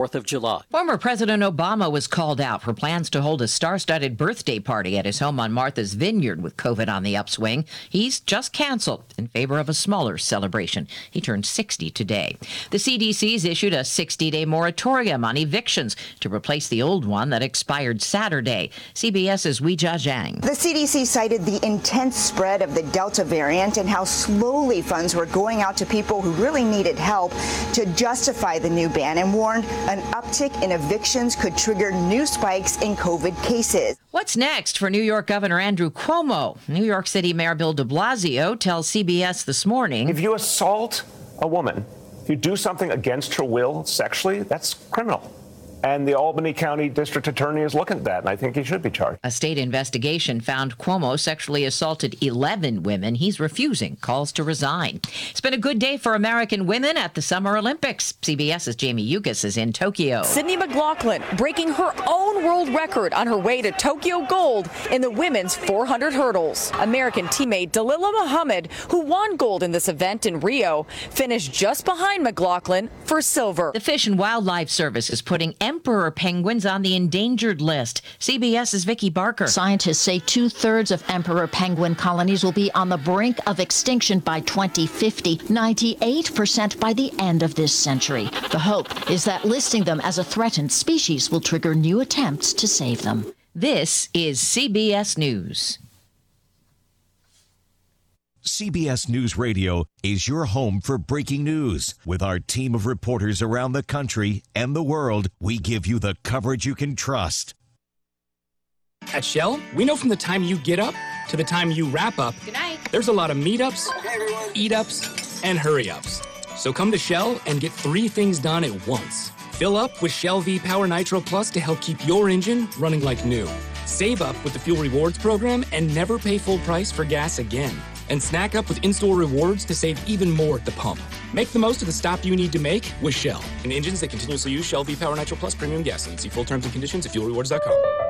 4th of July. Former President Obama was called out for plans to hold a star studded birthday party at his home on Martha's Vineyard with COVID on the upswing. He's just canceled in favor of a smaller celebration. He turned 60 today. The CDC's issued a 60 day moratorium on evictions to replace the old one that expired Saturday. CBS's Weijia Jiang. The CDC cited the intense spread of the Delta variant and how slowly funds were going out to people who really needed help to justify the new ban and warned an uptick in evictions could trigger new spikes in COVID cases. What's next for New York Governor Andrew Cuomo? New York City Mayor Bill de Blasio tells CBS this morning If you assault a woman, if you do something against her will sexually, that's criminal. And the Albany County District Attorney is looking at that, and I think he should be charged. A state investigation found Cuomo sexually assaulted 11 women. He's refusing calls to resign. It's been a good day for American women at the Summer Olympics. CBS's Jamie Yuccas is in Tokyo. Sydney McLaughlin breaking her own world record on her way to Tokyo gold in the women's 400 hurdles. American teammate Dalila Muhammad, who won gold in this event in Rio, finished just behind McLaughlin for silver. The Fish and Wildlife Service is putting emperor penguins on the endangered list. CBS's Vicki Barker. Scientists say two thirds of emperor penguin colonies will be on the brink of extinction by 2050, 98% by the end of this century. The hope is that listing them as a threatened species will trigger new attempts to save them. This is CBS News. CBS News Radio is your home for breaking news. With our team of reporters around the country and the world, we give you the coverage you can trust. At Shell, we know from the time you get up to the time you wrap up, Good night. there's a lot of meetups, eat ups, and hurry ups. So come to Shell and get three things done at once. Fill up with Shell V Power Nitro Plus to help keep your engine running like new. Save up with the Fuel Rewards program and never pay full price for gas again. And snack up with in store rewards to save even more at the pump. Make the most of the stop you need to make with Shell. And engines that continuously use Shell V Power Nitro Plus premium gasoline. See full terms and conditions at fuelrewards.com.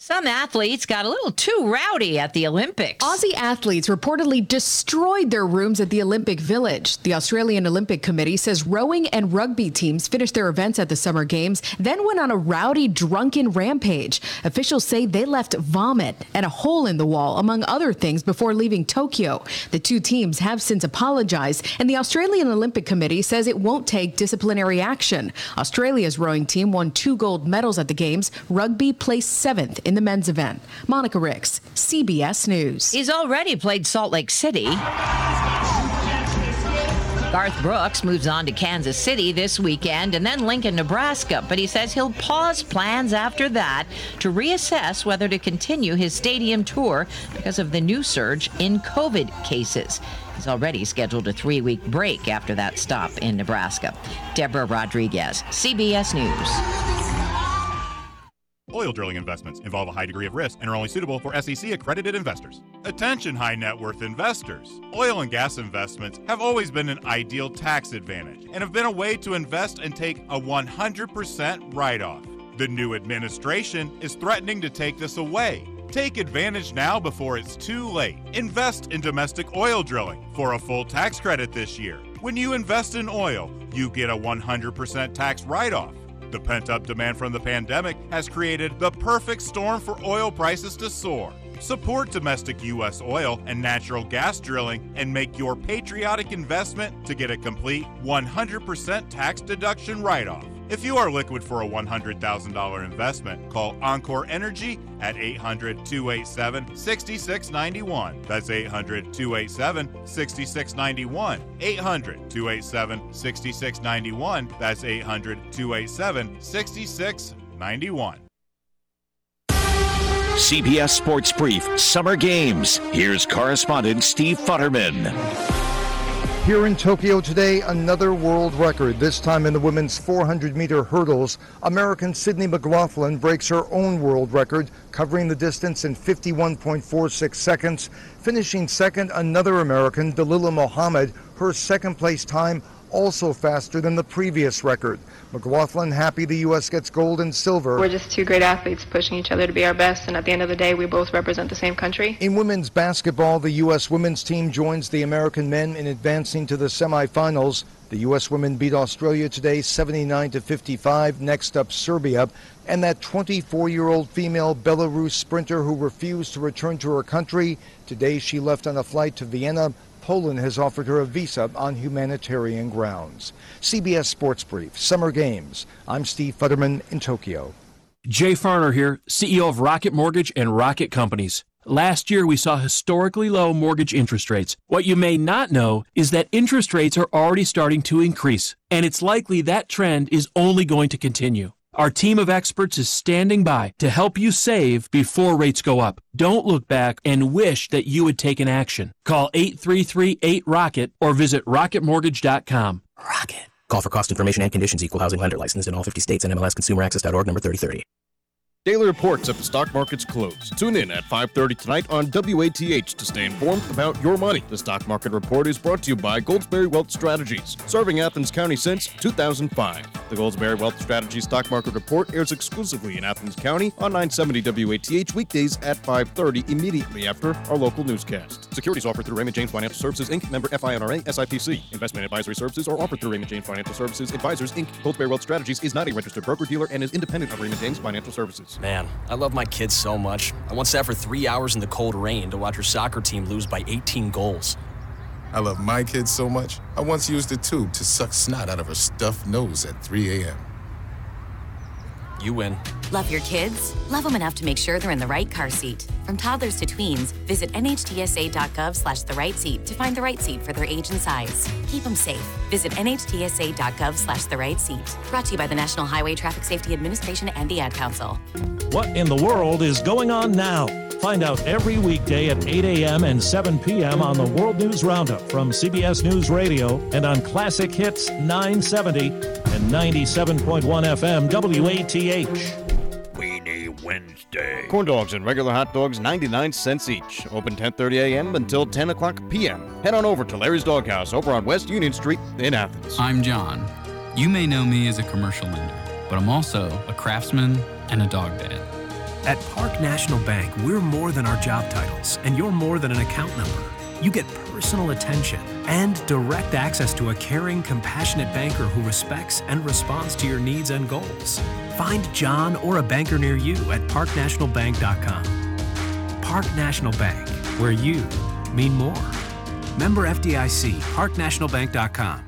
Some athletes got a little too rowdy at the Olympics. Aussie athletes reportedly destroyed their rooms at the Olympic Village. The Australian Olympic Committee says rowing and rugby teams finished their events at the Summer Games, then went on a rowdy, drunken rampage. Officials say they left vomit and a hole in the wall, among other things, before leaving Tokyo. The two teams have since apologized, and the Australian Olympic Committee says it won't take disciplinary action. Australia's rowing team won two gold medals at the Games. Rugby placed seventh in the men's event. Monica Ricks, CBS News. He's already played Salt Lake City. Garth Brooks moves on to Kansas City this weekend and then Lincoln, Nebraska, but he says he'll pause plans after that to reassess whether to continue his stadium tour because of the new surge in COVID cases. He's already scheduled a three week break after that stop in Nebraska. Deborah Rodriguez, CBS News. Oil drilling investments involve a high degree of risk and are only suitable for SEC accredited investors. Attention, high net worth investors. Oil and gas investments have always been an ideal tax advantage and have been a way to invest and take a 100% write off. The new administration is threatening to take this away. Take advantage now before it's too late. Invest in domestic oil drilling for a full tax credit this year. When you invest in oil, you get a 100% tax write off. The pent up demand from the pandemic has created the perfect storm for oil prices to soar. Support domestic U.S. oil and natural gas drilling and make your patriotic investment to get a complete 100% tax deduction write off. If you are liquid for a $100,000 investment, call Encore Energy at 800 287 6691. That's 800 287 6691. 800 287 6691. That's 800 287 6691. CBS Sports Brief Summer Games. Here's correspondent Steve Futterman. Here in Tokyo today, another world record, this time in the women's 400 meter hurdles. American Sydney McLaughlin breaks her own world record, covering the distance in 51.46 seconds. Finishing second, another American, Dalila Muhammad, her second place time also faster than the previous record. McLaughlin happy the U.S. gets gold and silver. We're just two great athletes pushing each other to be our best, and at the end of the day, we both represent the same country. In women's basketball, the U.S. women's team joins the American men in advancing to the semifinals. The U.S. women beat Australia today 79 to 55. Next up, Serbia. And that 24 year old female Belarus sprinter who refused to return to her country. Today, she left on a flight to Vienna. Poland has offered her a visa on humanitarian grounds. CBS Sports Brief, Summer Games. I'm Steve Futterman in Tokyo. Jay Farner here, CEO of Rocket Mortgage and Rocket Companies. Last year, we saw historically low mortgage interest rates. What you may not know is that interest rates are already starting to increase, and it's likely that trend is only going to continue. Our team of experts is standing by to help you save before rates go up. Don't look back and wish that you had taken action. Call 833-8ROCKET or visit rocketmortgage.com. Rocket. Call for cost information and conditions. Equal housing lender licensed in all 50 states and MLSConsumerAccess.org number 3030. Daily reports at the stock market's close. Tune in at 5:30 tonight on WATH to stay informed about your money. The stock market report is brought to you by Goldsberry Wealth Strategies, serving Athens County since 2005. The Goldsberry Wealth Strategies stock market report airs exclusively in Athens County on 970 WATH weekdays at 5:30 immediately after our local newscast. Securities offered through Raymond James Financial Services Inc., member FINRA SIPC. Investment advisory services are offered through Raymond James Financial Services Advisors Inc. Goldsberry Wealth Strategies is not a registered broker dealer and is independent of Raymond James Financial Services. Man, I love my kids so much. I once sat for three hours in the cold rain to watch her soccer team lose by 18 goals. I love my kids so much, I once used a tube to suck snot out of her stuffed nose at 3 a.m. You win. Love your kids? Love them enough to make sure they're in the right car seat. From toddlers to tweens, visit nhtsa.gov slash the right seat to find the right seat for their age and size. Keep them safe. Visit nhtsa.gov slash the right seat. Brought to you by the National Highway Traffic Safety Administration and the Ad Council. What in the world is going on now? Find out every weekday at 8 a.m. and 7 p.m. on the World News Roundup from CBS News Radio and on Classic Hits 970 and 97.1 FM WATH. Weenie Wednesday. Corn dogs and regular hot dogs, 99 cents each. Open 10:30 a.m. until 10 o'clock p.m. Head on over to Larry's Doghouse over on West Union Street in Athens. I'm John. You may know me as a commercial lender, but I'm also a craftsman and a dog dad. At Park National Bank, we're more than our job titles, and you're more than an account number. You get personal attention and direct access to a caring, compassionate banker who respects and responds to your needs and goals. Find John or a banker near you at parknationalbank.com. Park National Bank, where you mean more. Member FDIC, parknationalbank.com.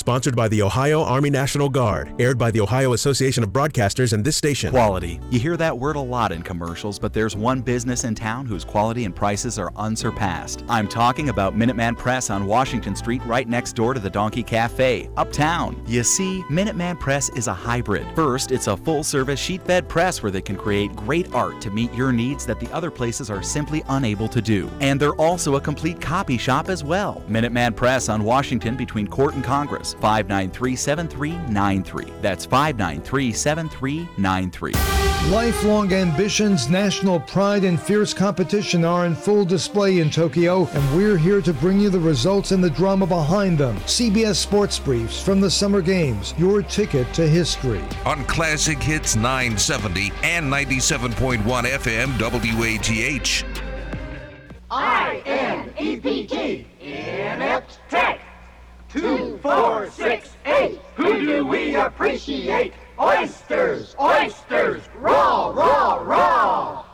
Sponsored by the Ohio Army National Guard. Aired by the Ohio Association of Broadcasters and this station. Quality. You hear that word a lot in commercials, but there's one business in town whose quality and prices are unsurpassed. I'm talking about Minuteman Press on Washington Street, right next door to the Donkey Cafe, uptown. You see, Minuteman Press is a hybrid. First, it's a full service sheet fed press where they can create great art to meet your needs that the other places are simply unable to do. And they're also a complete copy shop as well. Minuteman Press on Washington between Court and Congress. 593 7393. That's 593 7393. Lifelong ambitions, national pride, and fierce competition are in full display in Tokyo, and we're here to bring you the results and the drama behind them. CBS Sports Briefs from the Summer Games, your ticket to history. On Classic Hits 970 and 97.1 FM WATH. I N E P T, inept tech. Two, four, six, eight. Who do we appreciate? Oysters, oysters, raw, raw, raw.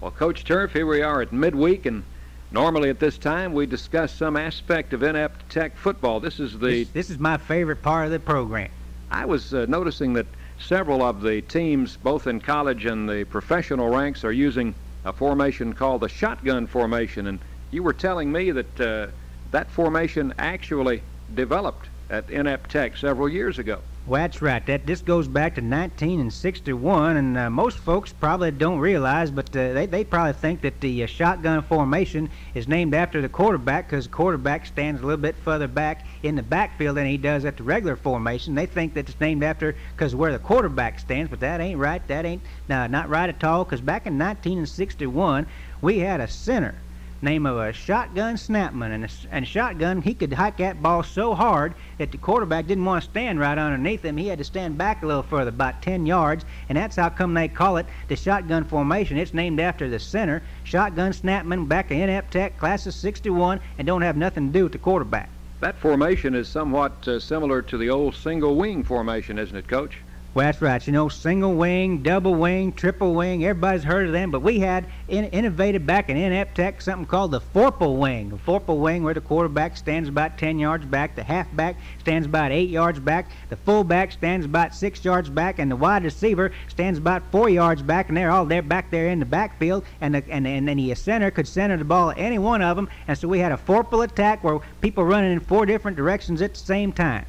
Well, Coach Turf, here we are at midweek, and normally at this time we discuss some aspect of inept tech football. This is the. This, this is my favorite part of the program. I was uh, noticing that several of the teams, both in college and the professional ranks, are using a formation called the shotgun formation. And you were telling me that uh, that formation actually developed at Inept Tech several years ago. Well, that's right. That this goes back to 1961, and uh, most folks probably don't realize, but uh, they they probably think that the uh, shotgun formation is named after the quarterback because the quarterback stands a little bit further back in the backfield than he does at the regular formation. They think that it's named after because where the quarterback stands, but that ain't right. That ain't no, not right at all. Because back in 1961, we had a center name of a shotgun snapman. And, a, and shotgun, he could hike that ball so hard that the quarterback didn't want to stand right underneath him. He had to stand back a little further, about 10 yards. And that's how come they call it the shotgun formation. It's named after the center, shotgun snapman, back in Inept Tech, class of 61, and don't have nothing to do with the quarterback. That formation is somewhat uh, similar to the old single wing formation, isn't it, Coach? That's right. You know, single wing, double wing, triple wing. Everybody's heard of them, but we had in, innovated back in Inept Tech something called the fourple wing. The fourple wing, where the quarterback stands about 10 yards back, the halfback stands about 8 yards back, the fullback stands about 6 yards back, and the wide receiver stands about 4 yards back, and they're all there back there in the backfield, and the, and, and then the center could center the ball at any one of them, and so we had a fourple attack where people running in four different directions at the same time.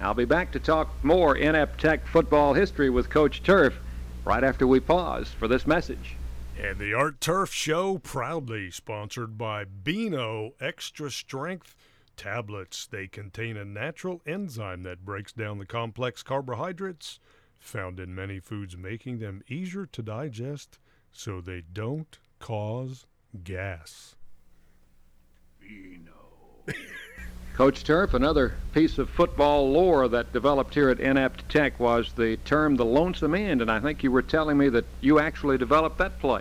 I'll be back to talk more Inept Tech football history with Coach Turf right after we pause for this message. And the Art Turf Show proudly sponsored by Beano Extra Strength tablets. They contain a natural enzyme that breaks down the complex carbohydrates found in many foods, making them easier to digest so they don't cause gas. Beano. Coach Turf, another piece of football lore that developed here at Inept Tech was the term the lonesome end, and I think you were telling me that you actually developed that play.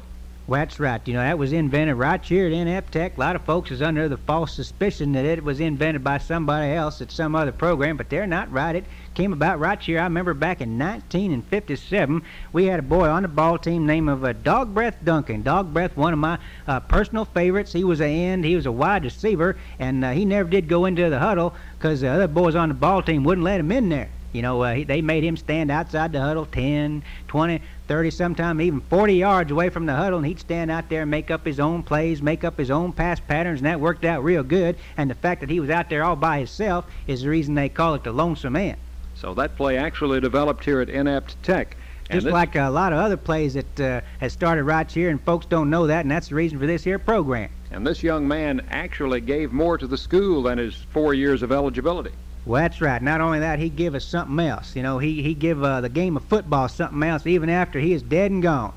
That's right. You know, that was invented right here at Tech. A lot of folks is under the false suspicion that it was invented by somebody else at some other program, but they're not right. It came about right here. I remember back in 1957, we had a boy on the ball team named of uh, Dog Breath Duncan. Dog Breath, one of my uh, personal favorites. He was an end. He was a wide receiver, and uh, he never did go into the huddle because the other boys on the ball team wouldn't let him in there. You know, uh, he, they made him stand outside the huddle 10, 20, 30, sometimes even 40 yards away from the huddle, and he'd stand out there and make up his own plays, make up his own pass patterns, and that worked out real good. And the fact that he was out there all by himself is the reason they call it the lonesome ant. So that play actually developed here at Inept Tech. Just like a lot of other plays that uh, has started right here, and folks don't know that, and that's the reason for this here program. And this young man actually gave more to the school than his four years of eligibility. Well, that's right. Not only that, he give us something else. You know, he he give uh, the game of football something else even after he is dead and gone.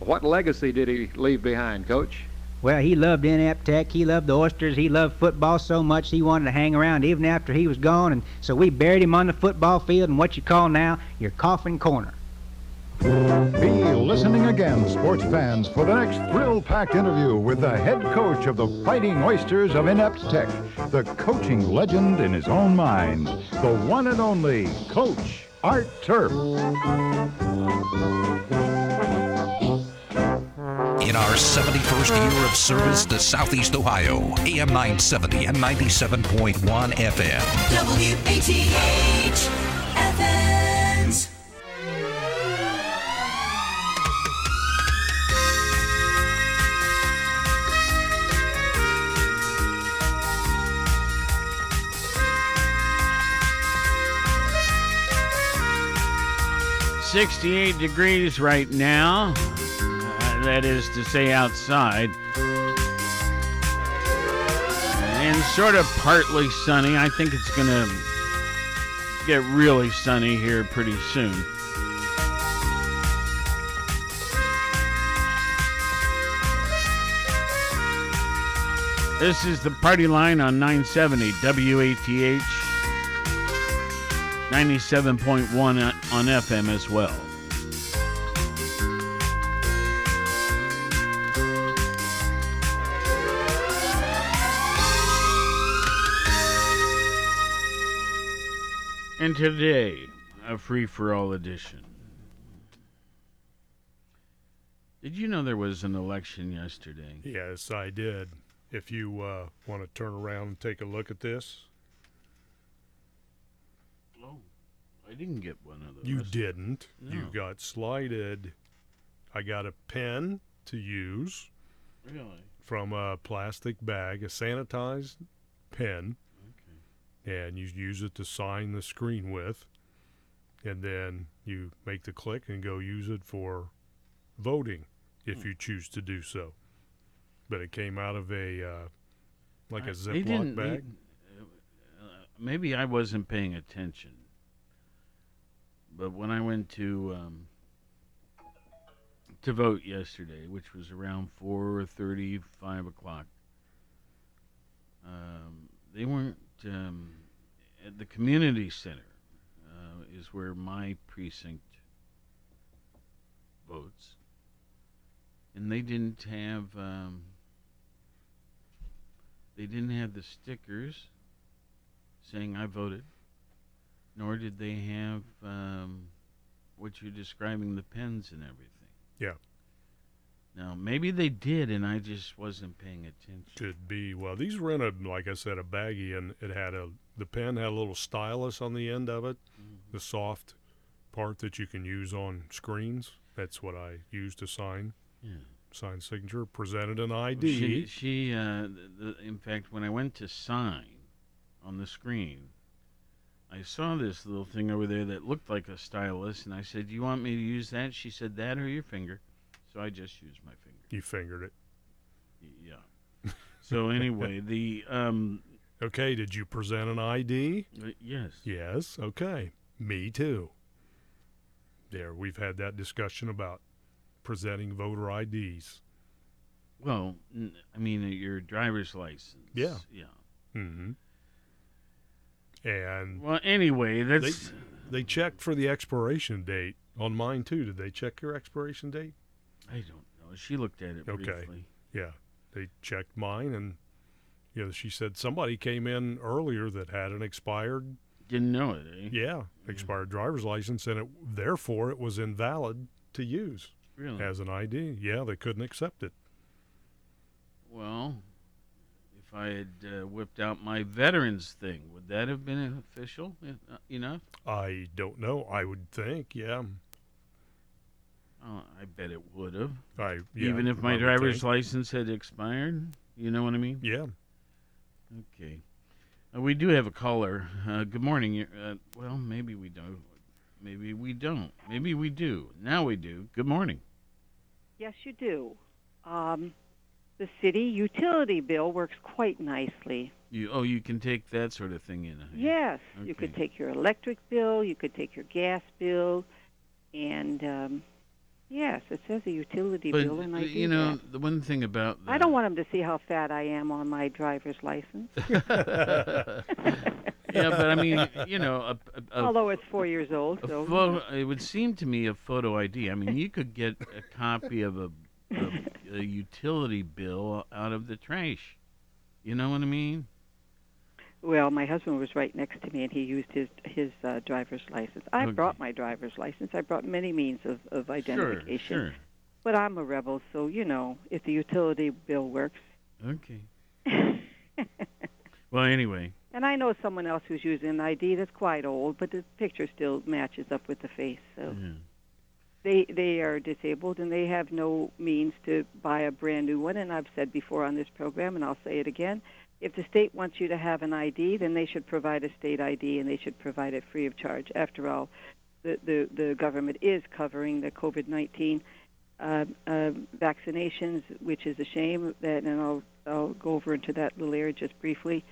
What legacy did he leave behind, Coach? Well, he loved Inept Tech. He loved the oysters. He loved football so much he wanted to hang around even after he was gone. And so we buried him on the football field in what you call now your coffin corner. Be listening again, sports fans, for the next thrill-packed interview with the head coach of the Fighting Oysters of Inept Tech, the coaching legend in his own mind, the one and only Coach Art Turf. In our 71st year of service to Southeast Ohio, AM 970 and 97.1 FM. WATH 68 degrees right now. Uh, that is to say, outside. And sort of partly sunny. I think it's going to get really sunny here pretty soon. This is the party line on 970 WATH 97.1 on FM as well. And today, a free for all edition. Did you know there was an election yesterday? Yes, I did. If you uh, want to turn around and take a look at this. Oh, I didn't get one of those. You didn't. You got slighted. I got a pen to use Really? from a plastic bag, a sanitized pen. Okay. And you use it to sign the screen with. And then you make the click and go use it for voting if Hmm. you choose to do so. But it came out of a uh, like I- a Ziploc bag. they- uh, maybe I wasn't paying attention. But when I went to um, to vote yesterday, which was around four thirty, five o'clock, um, they weren't um, at the community center. Uh, is where my precinct votes, and they didn't have um, they didn't have the stickers saying I voted, nor did they have um, what you're describing the pens and everything. Yeah. Now maybe they did, and I just wasn't paying attention. Could be. Well, these were in a, like I said, a baggie, and it had a the pen had a little stylus on the end of it, the soft part that you can use on screens. That's what I used to sign. Yeah. Sign signature. Presented an Well, ID. She, she uh, the, the, in fact, when I went to sign on the screen, I saw this little thing over there that looked like a stylus, and I said, "Do you want me to use that?" She said, "That or your finger." So I just used my finger. you fingered it. Yeah. So anyway, the um, Okay. Did you present an ID? uh, yes, Yes. Okay. Me too. There, we've had that discussion about presenting voter IDs. well, I mean uh, your driver's license. Yeah. yeah. Mm-hmm. And Well, anyway, they that's they checked for the expiration date on mine too. Did they check your expiration date? I don't know. She looked at it Okay. briefly. Yeah, they checked mine, and you know, she said somebody came in earlier that had an expired. Didn't know it. Eh? Yeah, expired driver's license, and it therefore it was invalid to use Really? as an ID. Yeah, they couldn't accept it. Well, if I had uh, whipped out my veterans thing, would that have been official uh, enough? I don't know. I would think, yeah. Oh, I bet it would have. I yeah, Even if my would driver's think. license had expired. You know what I mean? Yeah. Okay. Uh, we do have a caller. Uh, good morning. Uh, well, maybe we don't. Maybe we don't. Maybe we do. Now we do. Good morning. Yes, you do. Um, the city utility bill works quite nicely. You oh, you can take that sort of thing in. huh? Yes, you could take your electric bill, you could take your gas bill, and um, yes, it says a utility But bill, and I uh, do you know that. the one thing about I don't want them to see how fat I am on my driver's license. yeah, but I mean, you know, a, a, a, Although it's four years old, a so photo, it would seem to me a photo ID. I mean, you could get a copy of a, a, a utility bill out of the trash. You know what I mean? Well, my husband was right next to me, and he used his his uh, driver's license. I Okay. brought my driver's license. I brought many means of, of identification. Sure, sure. But I'm a rebel, so you know, if the utility bill works, Okay. well, anyway, and I know someone else who's using an ID that's quite old, but the picture still matches up with the face. So yeah. They they are disabled and they have no means to buy a brand new one. And I've said before on this program, and I'll say it again: if the state wants you to have an ID, then they should provide a state ID, and they should provide it free of charge. After all, the the, the government is covering the COVID nineteen uh, uh, vaccinations, which is a shame. That, and I'll I'll go over into that little area just briefly.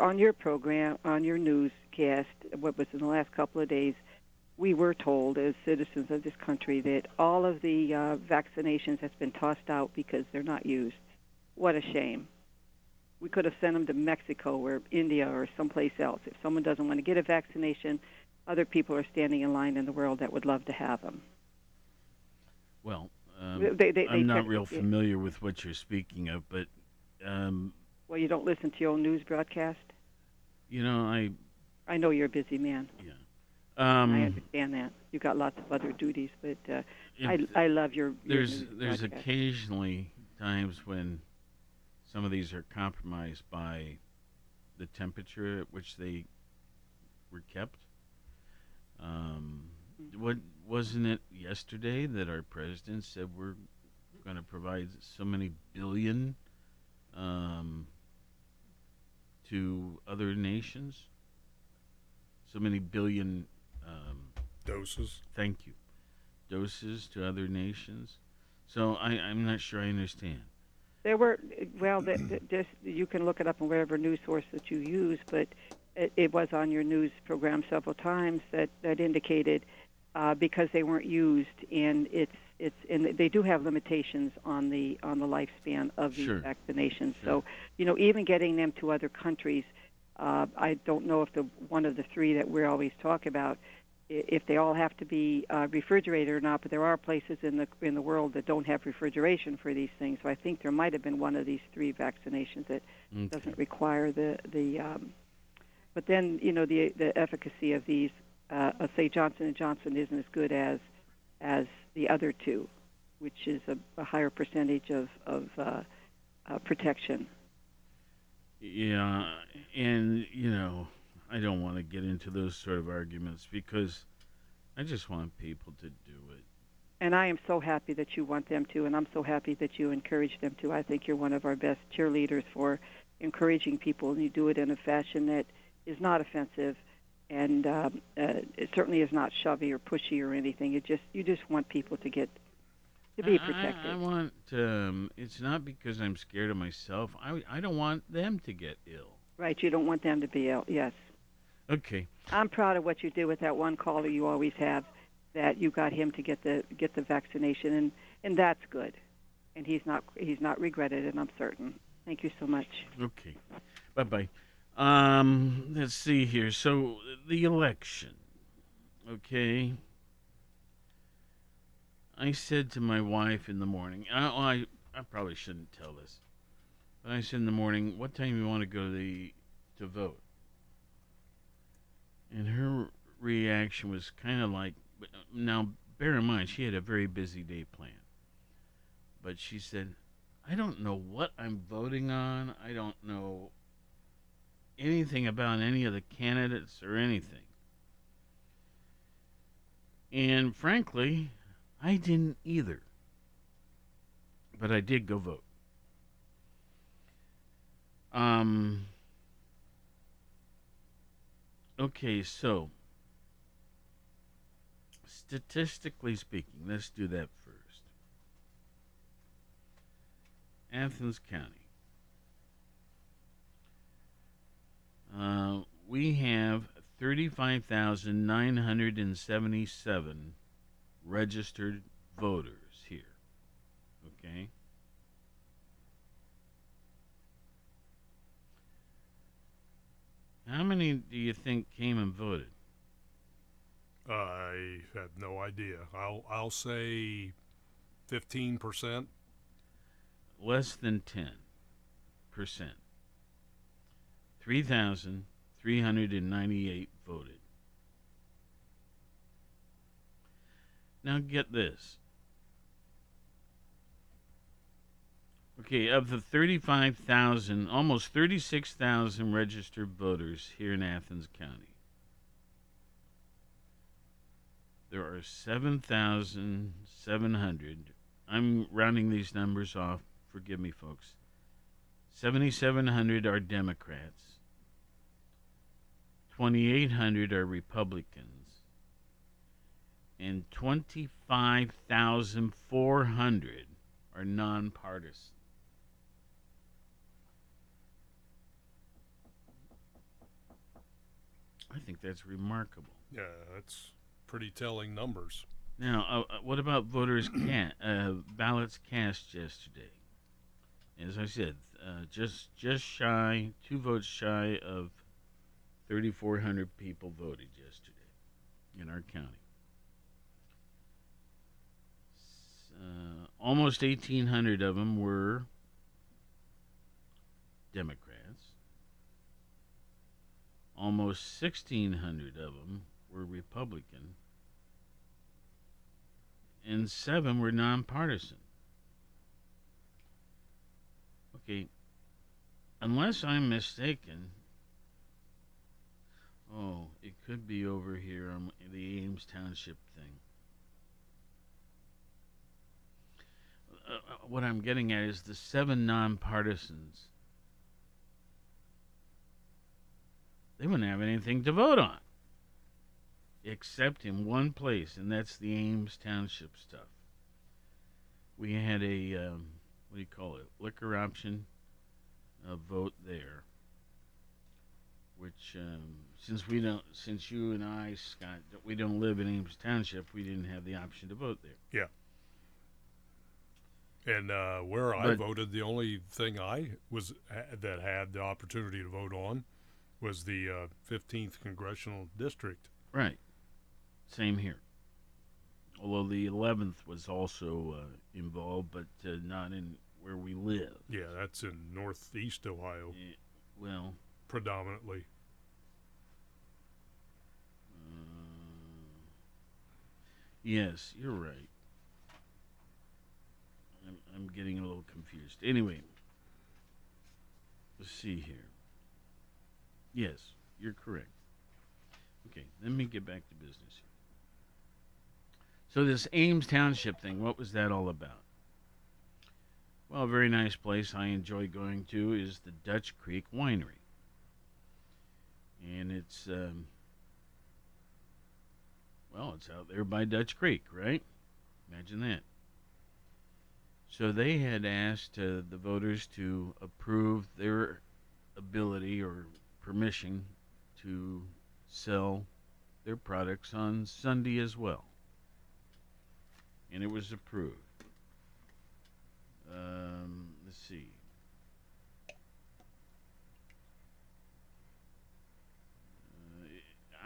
On your program, on your newscast, what was in the last couple of days, we were told as citizens of this country that all of the uh, vaccinations has been tossed out because they're not used. What a shame. We could have sent them to Mexico or India or someplace else. If someone doesn't want to get a vaccination, other people are standing in line in the world that would love to have them. well, um, They- they- they I'm not real familiar with what you're speaking of, but um, Well, you don't listen to your own news broadcast? you know, I I know you're a busy man. Um, I understand that. You've got lots of other duties, but uh, I, I love your, your there's there's broadcast. occasionally times when some of these are compromised by the temperature at which they were kept. Um, what wasn't it yesterday that our president said we're going to provide so many billion um, to other nations? So many billion um, doses. Thank you. Doses to other nations. So I, I'm not sure I understand. There were well, the, the, just you can look it up on whatever news source that you use, but it, it was on your news program several times that that indicated uh, because they weren't used, and it's it's and they do have limitations on the on the lifespan of these Sure. vaccinations. So you know, even getting them to other countries, uh, I don't know if the one of the three that we always talk about, if they all have to be uh, refrigerated or not. But there are places in the in the world that don't have refrigeration for these things. So I think there might have been one of these three vaccinations that Okay. doesn't require the the. Um, but then you know the the efficacy of these, uh, uh, say Johnson and Johnson isn't as good as as the other two, which is a, a higher percentage of of uh, uh, protection. Yeah, and you know, I don't want to get into those sort of arguments because I just want people to do it. And I am so happy that you want them to, and I'm so happy that you encourage them to. I think you're one of our best cheerleaders for encouraging people, and you do it in a fashion that is not offensive, and um, uh, it certainly is not shovey or pushy or anything. It just you just want people to get to be protected. I, I want. Um, it's not because I'm scared of myself. I I don't want them to get ill. Right, you don't want them to be ill. Yes. Okay. I'm proud of what you did with that one caller you always have, that you got him to get the get the vaccination, and and that's good. And he's not he's not regretted it. I'm certain. Thank you so much. Okay. Bye bye. Um, let's see here. So the election. Okay. I said to my wife in the morning. I I, I probably shouldn't tell this, but I said in the morning, "What time you want to go to the to vote?" And her reaction was kind of like, uh, now bear in mind she had a very busy day planned, but she said, I don't know what I'm voting on. I don't know anything about any of the candidates or anything. And frankly, I didn't either. But I did go vote. Um Okay, so statistically speaking, let's do that first. Athens County. Uh, we have 35,977 registered voters here. Okay? How many do you think came and voted? I have no idea. I'll I'll say fifteen percent. Less than 10%. 3,398 voted. Now get this. Okay, of the 35,000, almost 36,000 registered voters here in Athens County, there are 7,700. I'm rounding these numbers off. Forgive me, folks. 7,700 are Democrats. 2,800 are Republicans. And 25,400 are nonpartisan. I think that's remarkable. Yeah, that's pretty telling numbers. Now, uh, uh, what about voters uh, ballots cast yesterday? As I said, uh, just just shy, two votes shy of 3,400 people voted yesterday in our county. Uh, almost 1,800 of them were Democrats. Almost 1,600 of them were Republican and seven were nonpartisan. Okay, unless I'm mistaken, Oh, it could be over here on the Ames Township thing. Uh, what I'm getting at is the seven nonpartisans. They wouldn't have anything to vote on, except in one place, and that's the Ames Township stuff. We had a um, what do you call it? Liquor option vote there which um, since we don't, since you and I, Scott, we don't live in Ames Township, we didn't have the option to vote there. Yeah. And uh, where I voted, the only thing I was that had the opportunity to vote on was the uh, 15th congressional district. Right. Same here. Although the 11th was also uh, involved, but uh, not in where we live. Yeah, that's in northeast Ohio. Well, predominantly. yes, you're right. I'm, getting a little confused. Anyway, let's see here. Yes, you're correct. Okay, let me get back to business. So this Ames Township thing, what was that all about? Well, a very nice place I enjoy going to is the Dutch Creek Winery. And it's um, well, it's out there by Dutch Creek, right? Imagine that. So they had asked uh, the voters to approve their ability or permission to sell their products on Sunday as well. And it was approved. Um, let's see. Uh,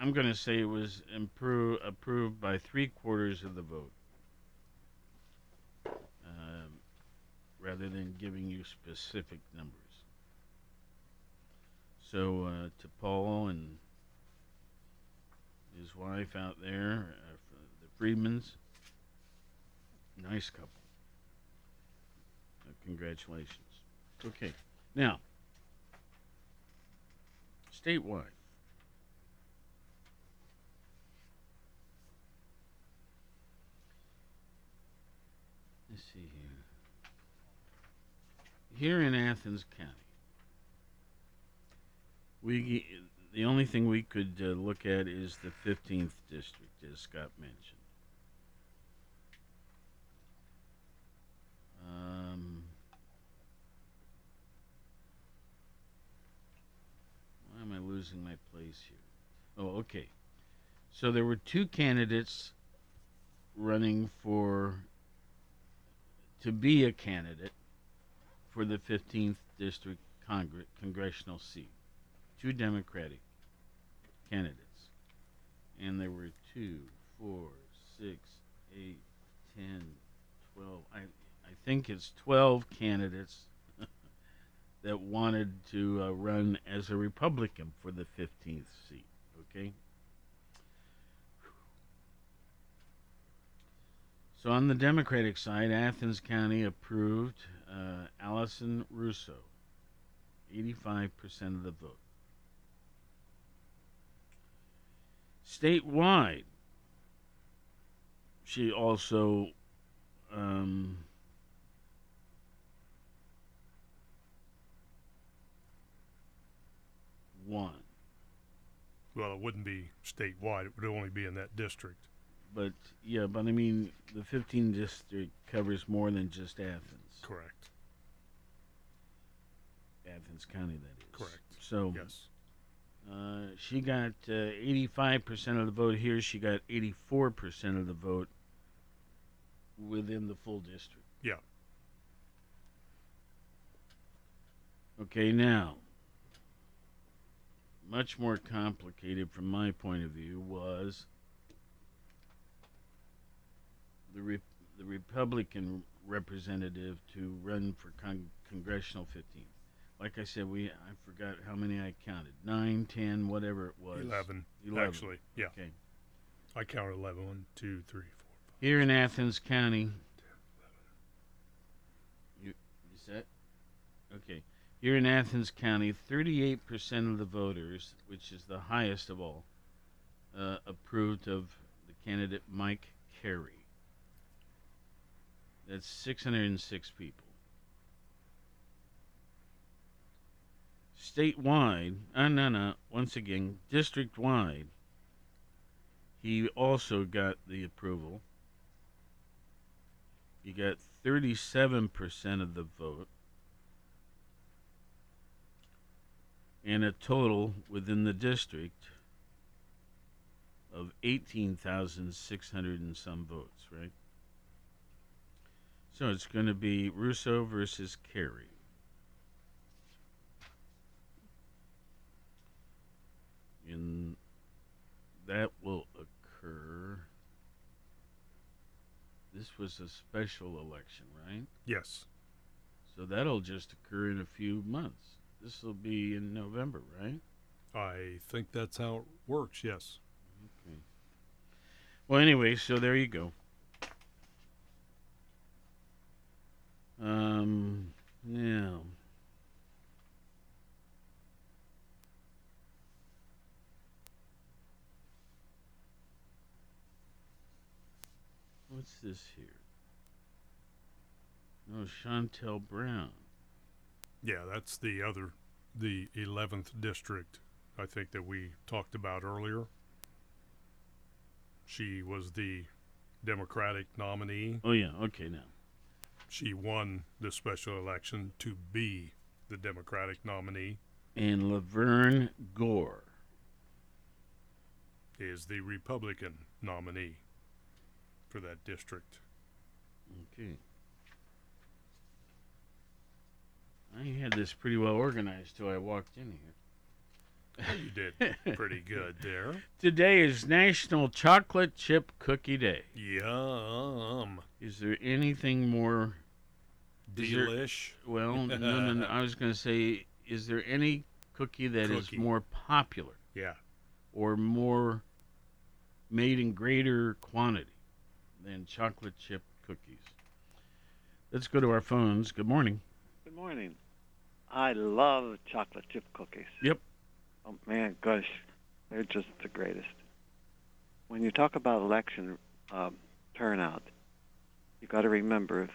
I'm going to say it was improve, approved by three quarters of the vote, rather than giving you specific numbers. So uh, to Paul and his wife out there, uh, the Freedmans, nice couple. Uh, congratulations. Okay, now statewide. Let's see here. Here in Athens County, we the only thing we could uh, look at is the 15th district, as Scott mentioned. Um, why am I losing my place here? Oh, okay. So there were two candidates running for to be a candidate for the 15th district Congre- congressional seat. Two Democratic candidates. And there were two, four, six, eight, ten, twelve. I, I think it's 12 candidates that wanted to uh, run as a Republican for the 15th seat. Okay? So on the Democratic side, Athens County approved uh, Allison Russo, 85% of the vote. Statewide, she also um, won. Well, it wouldn't be statewide. It would only be in that district. But yeah, but I mean, the 15 district covers more than just Athens. Correct. Athens County, that is. Correct. So yes, uh, she got uh, 85% of the vote here. She got 84% of the vote within the full district. Yeah. Okay, now, much more complicated from my point of view was the re- the Republican representative to run for con- congressional 15th. Like I said, we I forgot how many I counted. Nine, ten, whatever it was. 11, 11. actually. Yeah. Okay. I counted 11. One, two, three, four. Here in Athens County. You, you set? Okay. Here in Athens County, 38% of the voters, which is the highest of all, uh, approved of the candidate Mike Carey. That's 606 people. Statewide, uh, no, no, once again, district wide, he also got the approval. He got 37% of the vote. And a total within the district of 18,600 and some votes, right? So it's going to be Russo versus Carey. And that will occur. This was a special election, right? Yes. So that'll just occur in a few months. This will be in November, right? I think that's how it works, yes. Okay. Well, anyway, so there you go. Um, yeah. What's this here? No, Shontel Brown. Yeah, that's the other, the 11th district, I think, that we talked about earlier. She was the Democratic nominee. Oh, yeah, okay, now. She won the special election to be the Democratic nominee. And Laverne Gore is the Republican nominee for that district. Okay. I had this pretty well organized till I walked in here. Well, you did pretty good there. Today is National Chocolate Chip Cookie Day. Yum. Is there anything more is there- Delish. well, no, no, no. I was going to say, is there any cookie that is Cookie. more popular Yeah. or more made in greater quantity than chocolate chip cookies? Let's go to our phones. Good morning. Good morning. I love chocolate chip cookies. Yep. Oh man, gosh, they're just the greatest. When you talk about election um, turnout, you've got to remember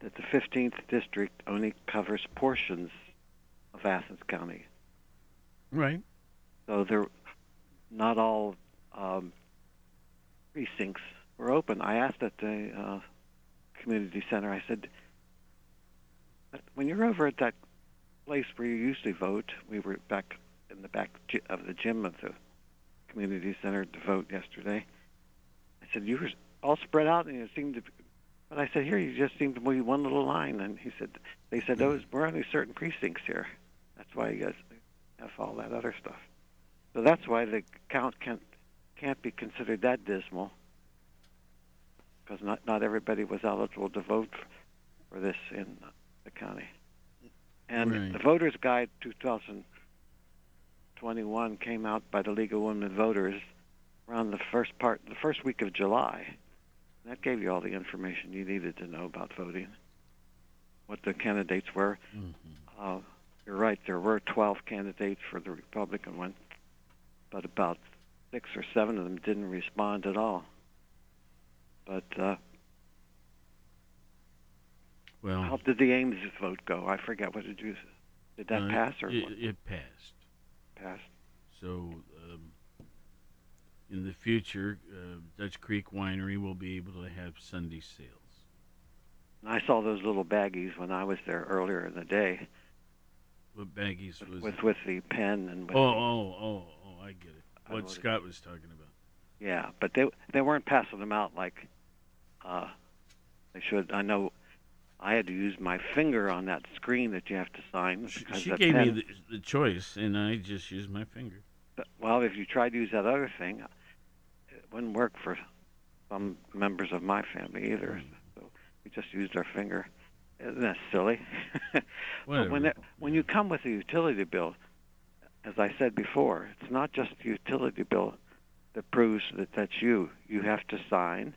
that the 15th district only covers portions of Athens County, Right. so there, not all um, precincts were open. I asked at the uh, community center. I said, when you're over at that place where you usually vote, we were back in the back of the gym of the community center to vote yesterday. I said, you were all spread out and you seemed to, but I said, here you just seemed to be one little line. And he said, they said, those we're only certain precincts here. That's why you guys have all that other stuff. So that's why the count can't can't be considered that dismal because not not everybody was eligible to vote for, for this in the county. And Right. the Voters Guide 2021 came out by the League of Women Voters around the first part, the first week of July. That gave you all the information you needed to know about voting, what the candidates were. Uh, you're right, there were 12 candidates for the Republican one, but about six or seven of them didn't respond at all. But uh, Well, how did the Ames vote go? I forget. What did you? Did that uh, pass or it, what? it passed? Passed. So, um, in the future, uh, Dutch Creek Winery will be able to have Sunday sales. I saw those little baggies when I was there earlier in the day What baggies was with it? with the pen and with Oh, oh, oh, oh! I get it. What know what it- Scott was talking about. yeah, but they they weren't passing them out like uh, they should. I know I had to use my finger on that screen that you have to sign. She gave pen, me the, the choice, and I just used my finger. Well, if you tried to use that other thing, uh, it wouldn't work for some members of my family either. Mm. So we just used our finger. Isn't that silly? but when it, when you come with a utility bill, as I said before, it's not just the utility bill that proves that that's you. You have to sign.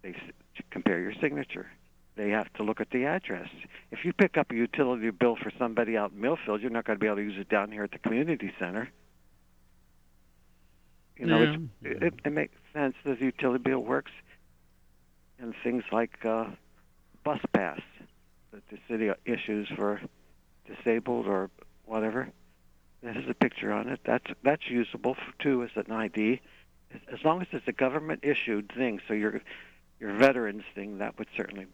They compare your signature. They have to look at the address. If you pick up a utility bill for somebody out in Millfield, you're not going to be able to use it down here at the community center. You know, Yeah. it's, it, it makes sense the utility bill works, and things like uh, bus pass that the city issues for disabled or whatever. This is a picture on it. That's that's usable for, too as an ID, as, as long as it's a government issued thing. So your your veterans thing that would certainly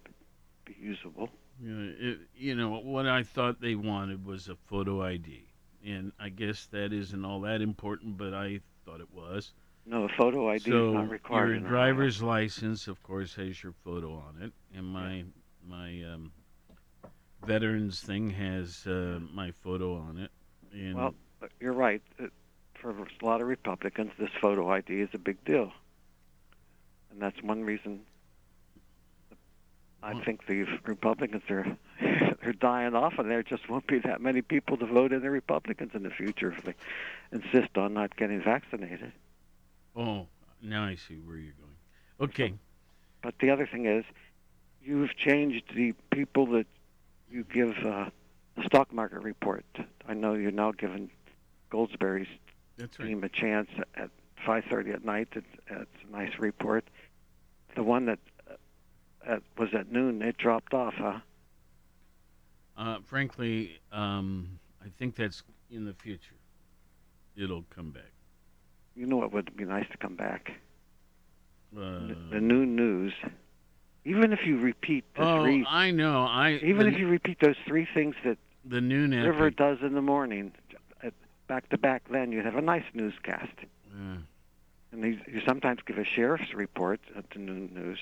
be usable. You know, it, you know what I thought they wanted was a photo ID, and I guess that isn't all that important, but I thought it was. No, a photo ID so is not required. Your Ohio. driver's license, of course, has your photo on it, and my my um, veterans thing has uh, my photo on it. And Well, uh, you're right. Uh, For a lot of Republicans, this photo ID is a big deal, and that's one reason. I think the Republicans are they're dying off, and there just won't be that many people to vote in the Republicans in the future if they insist on not getting vaccinated. oh, now I see where you're going. Okay, But the other thing is, you've changed the people that you give uh, the stock market report. I know you're now giving Goldsberry's That's team a chance at 5:30 at night. It's, it's a nice report. The one that at, was at noon, it dropped off, huh? uh, frankly, um, I think that's in the future. It'll come back. You know it would be nice to come back. Uh, The noon news. Even if you repeat the oh, three, I know. I even the, if you repeat those three things that the noon River epic. does in the morning, back to back, then you'd have a nice newscast. Yeah. And you, you sometimes give a sheriff's report at the noon news.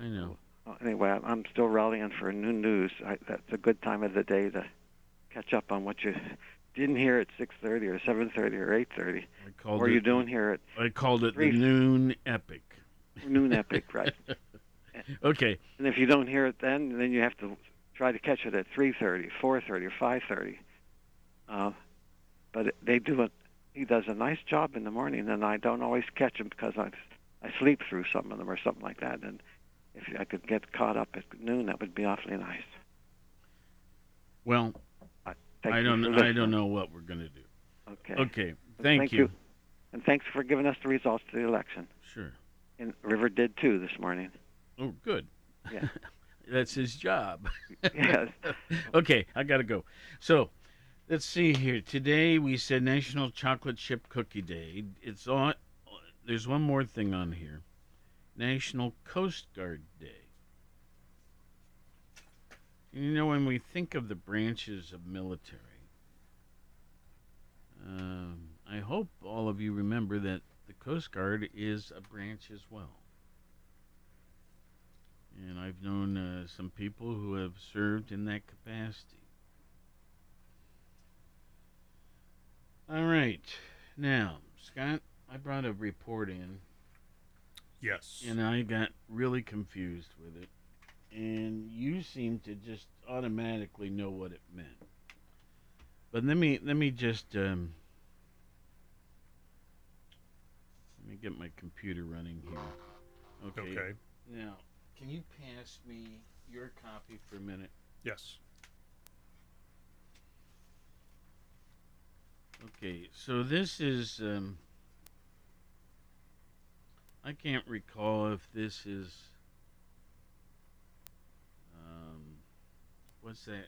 I know. Well, anyway, I'm- still rallying for noon news. I, that's a good time of the day to catch up on what you didn't hear at 6:30 or 7:30 or 8:30. I called Or it- you doing here at I called it noon epic. noon epic, right? Okay. And if you don't hear it then, then you have to try to catch it at 3:30, 4:30, or 5:30. Uh, but they do it. He does a nice job in the morning, and I don't always catch him because I I sleep through some of them or something like that. And if I could get caught up at noon, that would be awfully nice. Well, Thank I don't. I don't know what we're going to do. Okay. Okay. Thank, you. And thanks for giving us the results of the election. Sure. And River did too this morning. Oh, good. Yeah. That's his job. Yes. okay, I got to go. So, let's see here. Today we said National Chocolate Chip Cookie Day. It's on. There's one more thing on here. National Coast Guard Day. You know, when we think of the branches of military, um, I hope all of you remember that the Coast Guard is a branch as well. And I've known uh, some people who have served in that capacity. All right. Now, Scott, I brought a report in. Yes. And I got really confused with it. And you seem to just automatically know what it meant. But let me let me just um, let me get my computer running here. Okay. Okay. Now, can you pass me your copy for a minute? Yes. Okay, so this is um, I can't recall if this is um, what's that?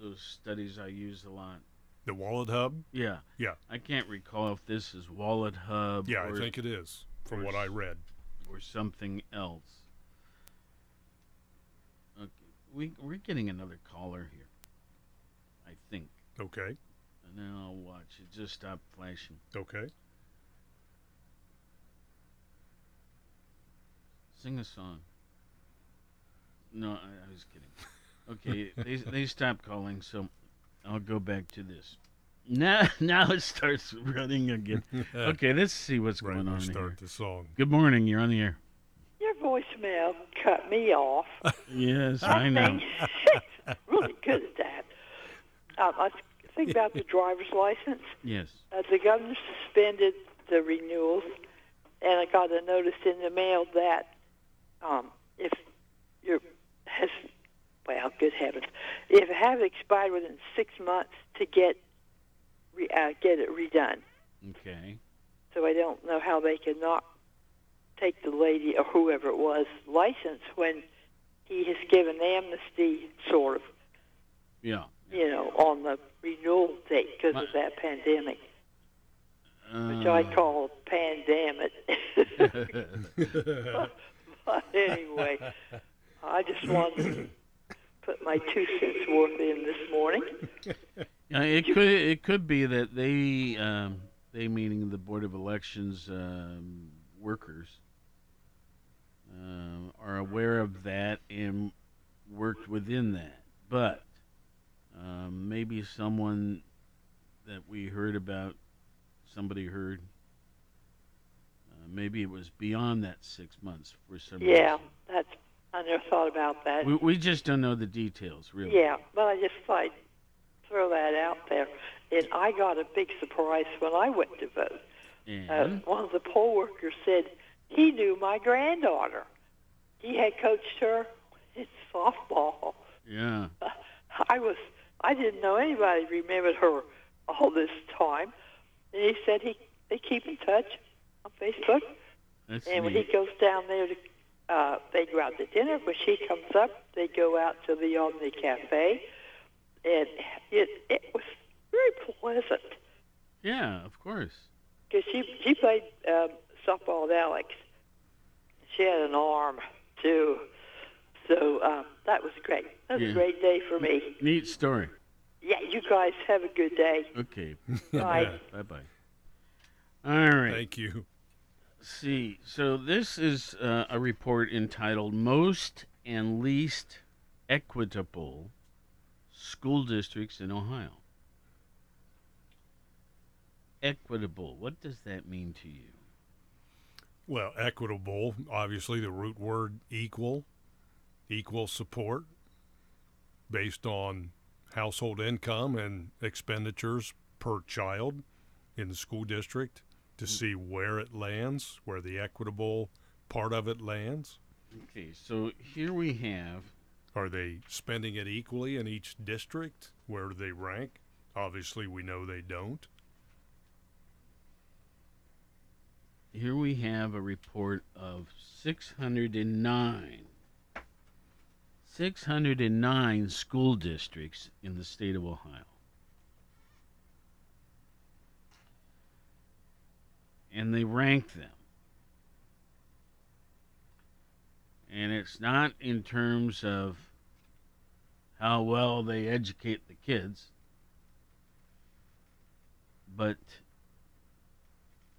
Those studies I use a lot. The WalletHub? Yeah. Yeah. I can't recall if this is WalletHub. Yeah, I think it is, from what I read. Or something else. Okay, we we're getting another caller here. I think. Okay. And then I'll watch. It just stopped flashing. Okay. Sing a song. No, I, I was kidding. Okay, they they stopped calling, so I'll go back to this. Now now it starts running again. Okay, let's see what's Right, going we on start here. the song. Good morning. You're on the air. Your voicemail cut me off. Yes, I know. think really good at that. Um, I think about the driver's license. Yes. Uh, the governor suspended the renewals, and I got a notice in the mail that um, if your has well, good heavens, if it has expired within six months to get re, uh, get it redone. Okay. So I don't know how they can not take the lady or whoever it was license when he has given amnesty, sort of, Yeah. you know, on the renewal date because of that pandemic, which I Uh, call pandemic. but anyway, I just wanted to put my two cents worth in this morning. Yeah, it could it could be that they um, they meaning the Board of Elections um, workers um, are aware of that and worked within that, but um, maybe someone that we heard about, somebody heard. Uh, maybe it was beyond that six months for some Yeah, reason. that's I never thought about that. We, we just don't know the details, really. Yeah, but I just thought I'd throw that out there. And I got a big surprise when I went to vote. Uh, one of the poll workers said he knew my granddaughter. He had coached her in softball. yeah, I was I didn't know anybody remembered her all this time. And he said he they keep in touch on Facebook. that's and when neat. he goes down there to uh they go out to dinner, when she comes up, they go out to the Omni Cafe. And it it was very pleasant yeah, of course. because she she played um, softball with Alex. She had an arm too, so um, that was great. That was Yeah. a great day for me. Neat story. Yeah, you guys have a good day. Okay. Bye. bye bye. All right. Thank you. See, so this is uh, a report entitled Most and Least Equitable School Districts in Ohio. Equitable, what does that mean to you? Well, equitable, obviously the root word equal, equal support based on household income and expenditures per child in the school district to see where it lands, where the equitable part of it lands. Okay, so here we have Are they spending it equally in each district? Where do they rank? Obviously, we know they don't. here we have a report of 609 609 school districts in the state of Ohio. And they rank them. And it's not in terms of how well they educate the kids, but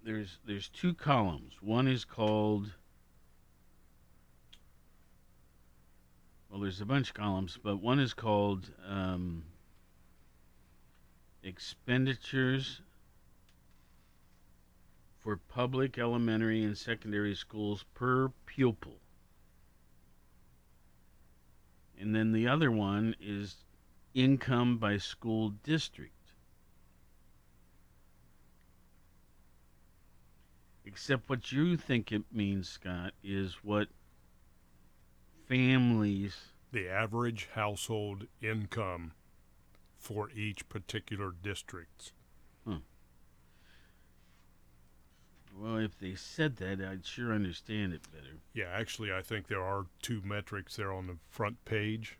there's there's two columns. One is called well, there's a bunch of columns, but one is called um, expenditures for public elementary and secondary schools per pupil. And then the other one is income by school district. Except what you think it means, Scott, is what families. The average household income for each particular district. Well, if they said that, I'd sure understand it better. Yeah, actually, I think there are two metrics there on the front page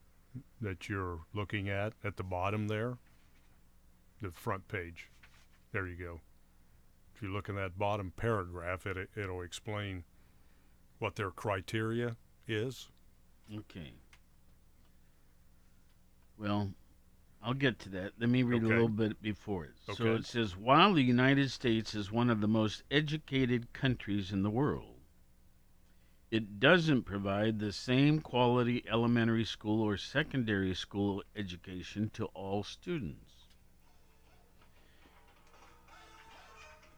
that you're looking at at the bottom there. The front page. There you go. If you look in that bottom paragraph, it it'll explain what their criteria is. Okay. Well, I'll get to that. Let me read Okay. a little bit before it. So it says While the United States is one of the most educated countries in the world, it doesn't provide the same quality elementary school or secondary school education to all students.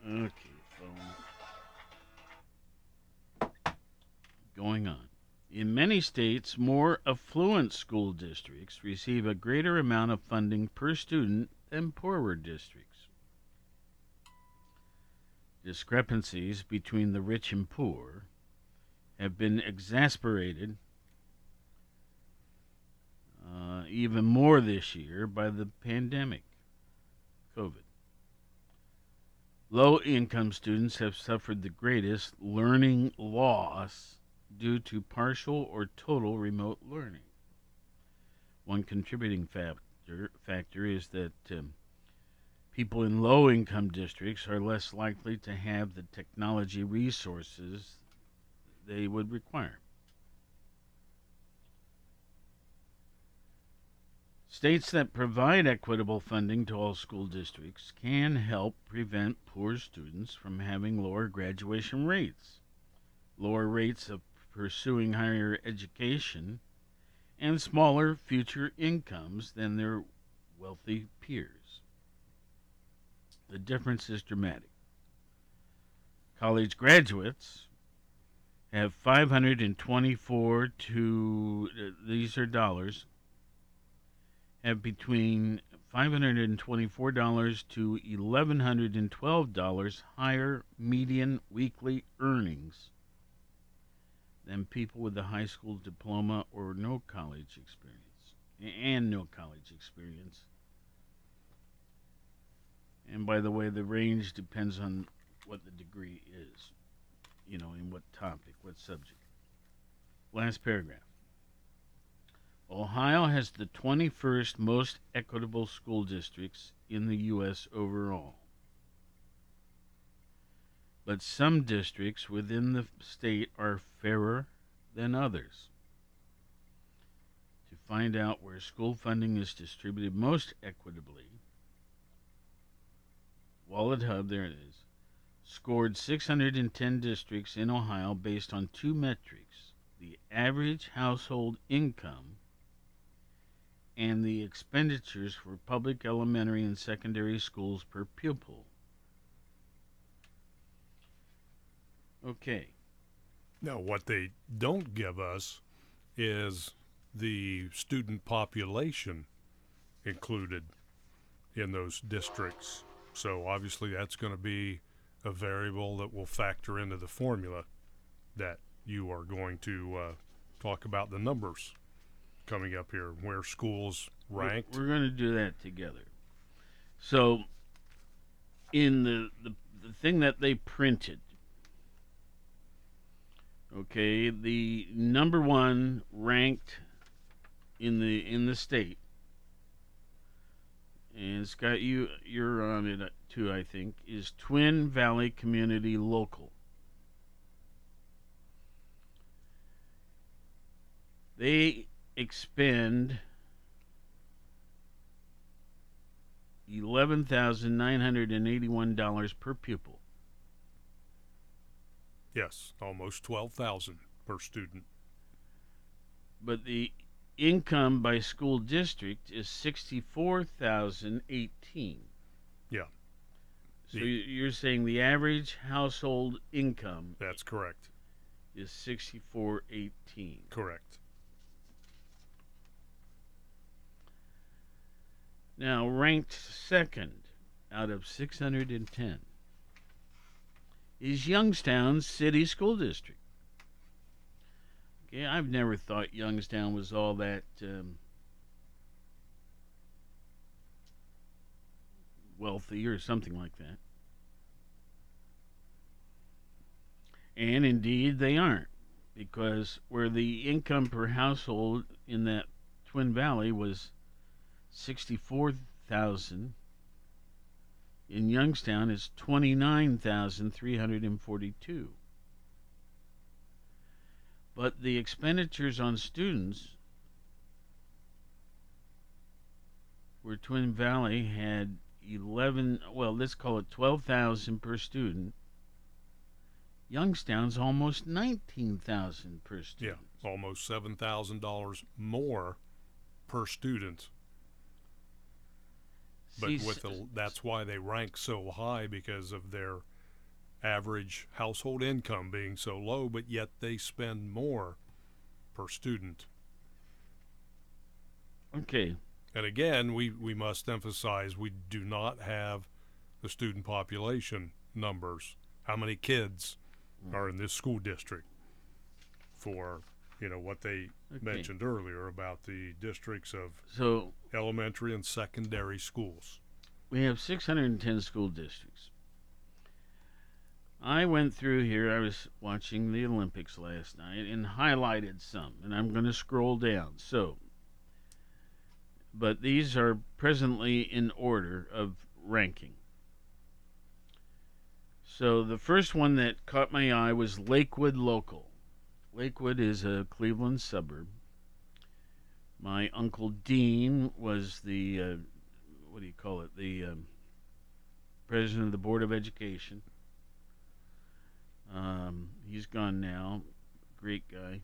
Okay, phone. Going on. In many states, more affluent school districts receive a greater amount of funding per student than poorer districts. Discrepancies between the rich and poor have been exacerbated uh, even more this year by the pandemic, COVID. Low income students have suffered the greatest learning loss due to partial or total remote learning. One contributing factor, factor is that um, people in low income districts are less likely to have the technology resources they would require. States that provide equitable funding to all school districts can help prevent poor students from having lower graduation rates, lower rates of pursuing higher education, and smaller future incomes than their wealthy peers. The difference is dramatic. College graduates have 524 to, uh, these are dollars, have between $524 to $1,112 higher median weekly earnings than people with a high school diploma or no college experience, and no college experience. And by the way, the range depends on what the degree is, you know, in what topic, what subject. Last paragraph. Ohio has the 21st most equitable school districts in the U.S. overall. But some districts within the state are fairer than others. To find out where school funding is distributed most equitably, WalletHub, there it is, scored 610 districts in Ohio based on two metrics the average household income and the expenditures for public elementary and secondary schools per pupil. Okay. Now, what they don't give us is the student population included in those districts. So, obviously, that's going to be a variable that will factor into the formula that you are going to uh, talk about the numbers coming up here, where schools ranked. We're, we're going to do that together. So, in the, the the thing that they printed, okay, the number one ranked in the in the state, and Scott, you you're on it too, I think, is Twin Valley Community Local. They expend eleven thousand nine hundred and eighty-one dollars per pupil. Yes, almost twelve thousand per student. But the income by school district is sixty-four thousand eighteen. Yeah. So The- you- you're saying the average household income That's correct. is sixty-four eighteen. Correct. Now, ranked second out of 610 is Youngstown City School District. Okay, I've never thought Youngstown was all that um, wealthy or something like that. And indeed, they aren't, because where the income per household in that Twin Valley was sixty-four thousand. In Youngstown, is twenty-nine thousand three hundred and forty-two. But the expenditures on students, where Twin Valley had eleven, well, let's call it twelve thousand per student. Youngstown's almost nineteen thousand per student. Yeah, almost seven thousand dollars more per student. But See, with the, that's why they rank so high because of their average household income being so low, but yet they spend more per student. Okay. And again, we, we must emphasize we do not have the student population numbers. How many kids mm. are in this school district for you know what they Okay. mentioned earlier about the districts of So elementary and secondary schools. we have 610 school districts. I went through here, I was watching the Olympics last night and highlighted some, and I'm going to scroll down. So, but these are presently in order of ranking. So the first one that caught my eye was Lakewood Local. Lakewood is a Cleveland suburb. My uncle Dean was the uh, what do you call it? The um, president of the board of education. Um, he's gone now. Great guy.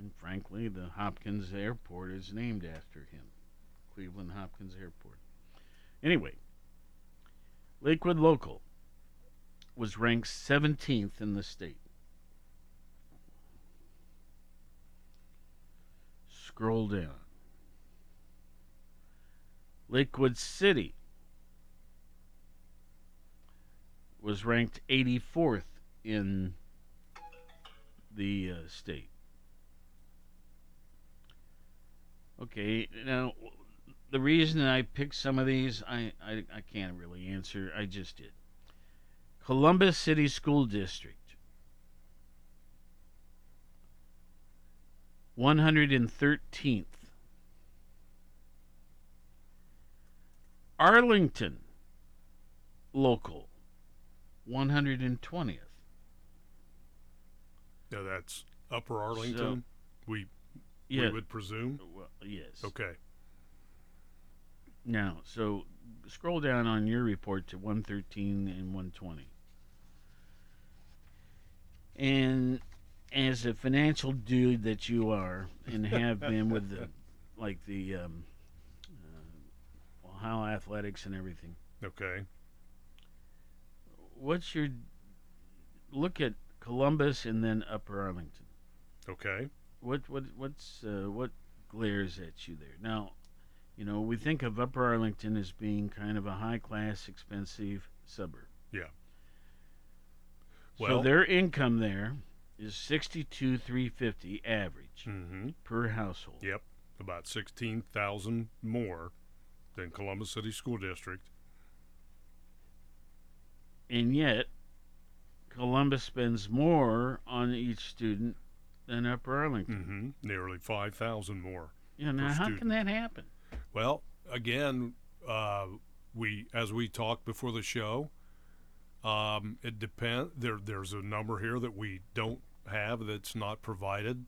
And frankly, the Hopkins Airport is named after him. Cleveland Hopkins Airport. Anyway, Lakewood Local was ranked 17th in the state. Scroll down. Lakewood City was ranked 84th in the uh, state. Okay, now the reason I picked some of these, I, I, I can't really answer. I just did. Columbus City School District. 113th. Arlington local 120th. Now that's Upper Arlington. we we Yeah. would presume. Uh, well, yes. Okay. Now, so scroll down on your report to 113 and 120. And as a financial dude that you are and have been with the like the um, uh, Ohio athletics and everything, Okay. what's your look at Columbus and then Upper Arlington? Okay. What what what's uh, what glares at you there? Now, you know we think of Upper Arlington as being kind of a high class, expensive suburb. Yeah. Well, so their income there is sixty two three fifty average Mm-hmm. per household. Yep. About sixteen thousand more than Columbus City School District. And yet, Columbus spends more on each student than Upper Arlington. Mm-hmm. Nearly five thousand more. Yeah. Now, how student. can that happen? Well, again, uh, we as we talked before the show, um, it depend. There, there's a number here that we don't have that's not provided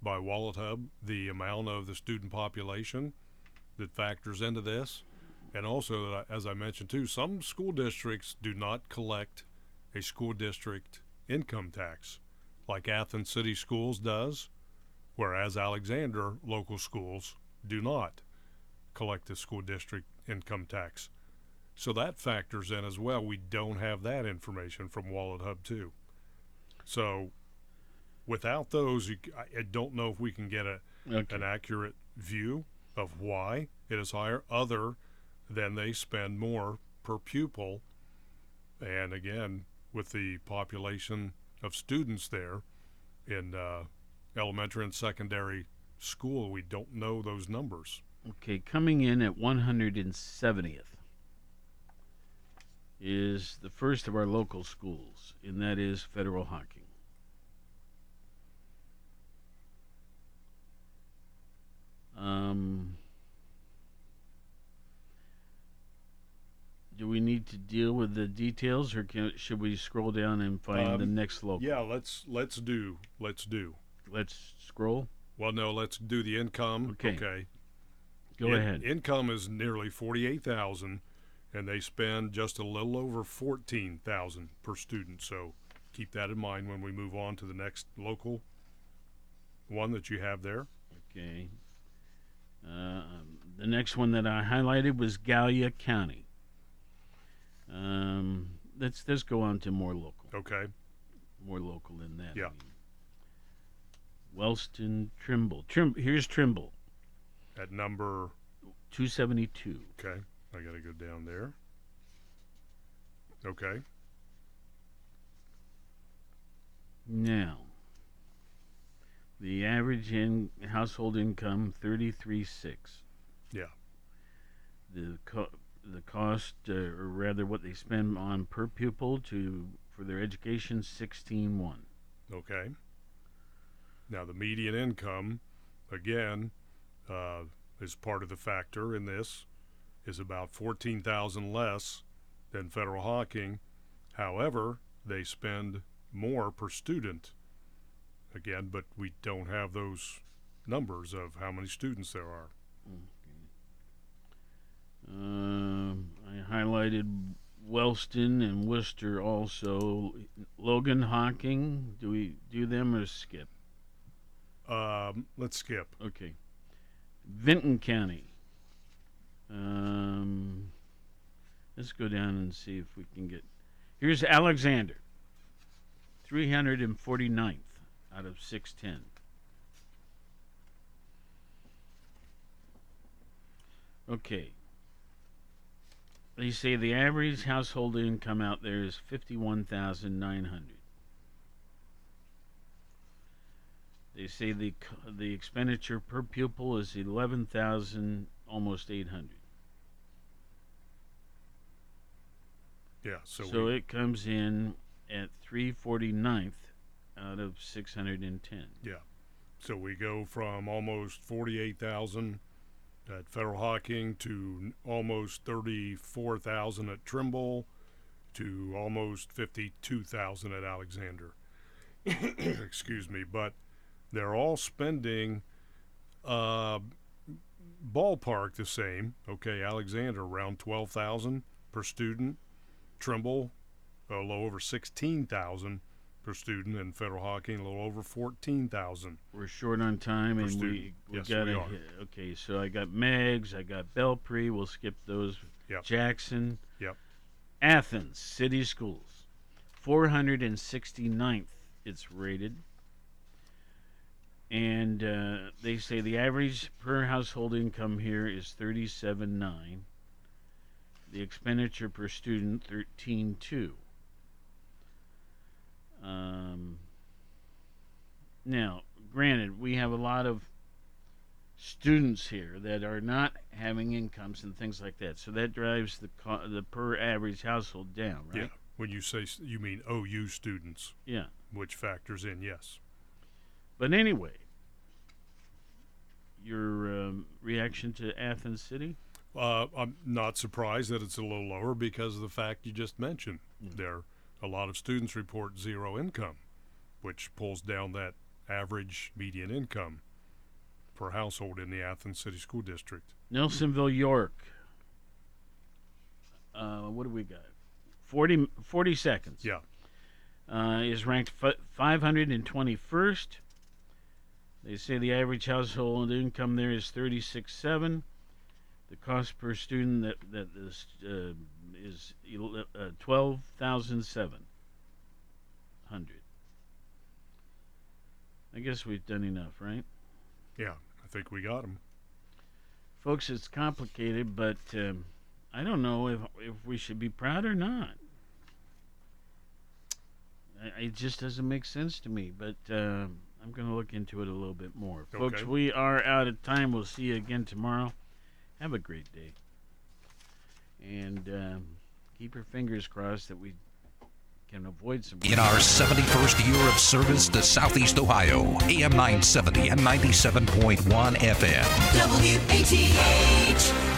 by WalletHub. The amount of the student population that factors into this, and also, uh, as I mentioned too, some school districts do not collect a school district income tax, like Athens City Schools does, whereas Alexander local schools do not collect the school district income tax. So that factors in as well. We don't have that information from WalletHub too. So without those, you, I don't know if we can get a Okay. an accurate view of why it is higher, other than they spend more per pupil. And again, with the population of students there in uh, elementary and secondary school, we don't know those numbers. Okay, coming in at 170th is the first of our local schools, and that is Federal Hocking. Um, do we need to deal with the details, or can, should we scroll down and find the Um, next local? Yeah, let's let's do let's do. Let's scroll. Well, no, let's do the income. Okay. Okay. Go In- ahead. Income is nearly forty-eight thousand, and they spend just a little over fourteen thousand per student. So keep that in mind when we move on to the next local one that you have there. Okay. Uh, the next one that I highlighted was Gallia County. Um, let's let's go on to more local. Okay. More local than that. Yeah. I mean. Wellston Trimble. Trim. Here's Trimble. At number. Two seventy two. Okay, I got to go down there. Okay. Now, The average in household income thirty three six. Yeah. The co- the cost, uh, or rather, what they spend on per pupil to for their education sixteen one. Okay. Now, the median income, again, uh, is part of the factor in this, is about 14,000 less than Federal Hocking. However, they spend more per student. Again, but we don't have those numbers of how many students there are. Um, I highlighted Wellston and Worcester also. Logan Hocking, do we do them or skip? Um, let's skip. Okay. Vinton County. Um, let's go down and see if we can get. Here's Alexander. 349th out of 610. Okay. They say the average household income out there is 51,900. They say the the expenditure per pupil is 11,000 almost 800. Yeah, so, So we, it comes in at 349th out of 610. yeah. So we go from almost 48,000 at Federal Hocking to almost 34,000 at Trimble to almost 52,000 at Alexander. Excuse me, but they're all spending uh, ballpark the same. Okay, Alexander around 12,000 per student, Trimble a little over 16,000 per student, and Federal Hocking a little over 14,000. We're short on time, and we, student. we Yes, got we to. Okay, so I got Meigs, I got Belpre. We'll skip those. Yep. Jackson. Yep. Athens City Schools, 469th. It's rated, and uh, they say the average per household income here is 37.9. The expenditure per student 13.2. Um, now, granted, we have a lot of students here that are not having incomes and things like that, so that drives the co- the per average household down, right? Yeah. When you say you mean OU students, Yeah. which factors in yes. But anyway, your um, reaction to Athens City? Uh, I'm not surprised that it's a little lower because of the fact you just mentioned. There, a lot of students report zero income, which pulls down that average median income per household in the Athens City School District. Nelsonville, York. Uh, what do we got? 40, 40 seconds. Yeah. Uh, is ranked f- 521st. They say the average household income there is 36.7. The cost per student that that is uh, is uh, 12,700. I guess we've done enough, right? Yeah, I think we got them. Folks, it's complicated, but um, I don't know if if we should be proud or not. I, it just doesn't make sense to me, but um I'm going to look into it a little bit more. Folks, we are out of time. We'll see you again tomorrow. Have a great day. And um, keep your fingers crossed that we can avoid some. In our 71st year of service to Southeast Ohio, AM 970 and 97.1 FM. WATH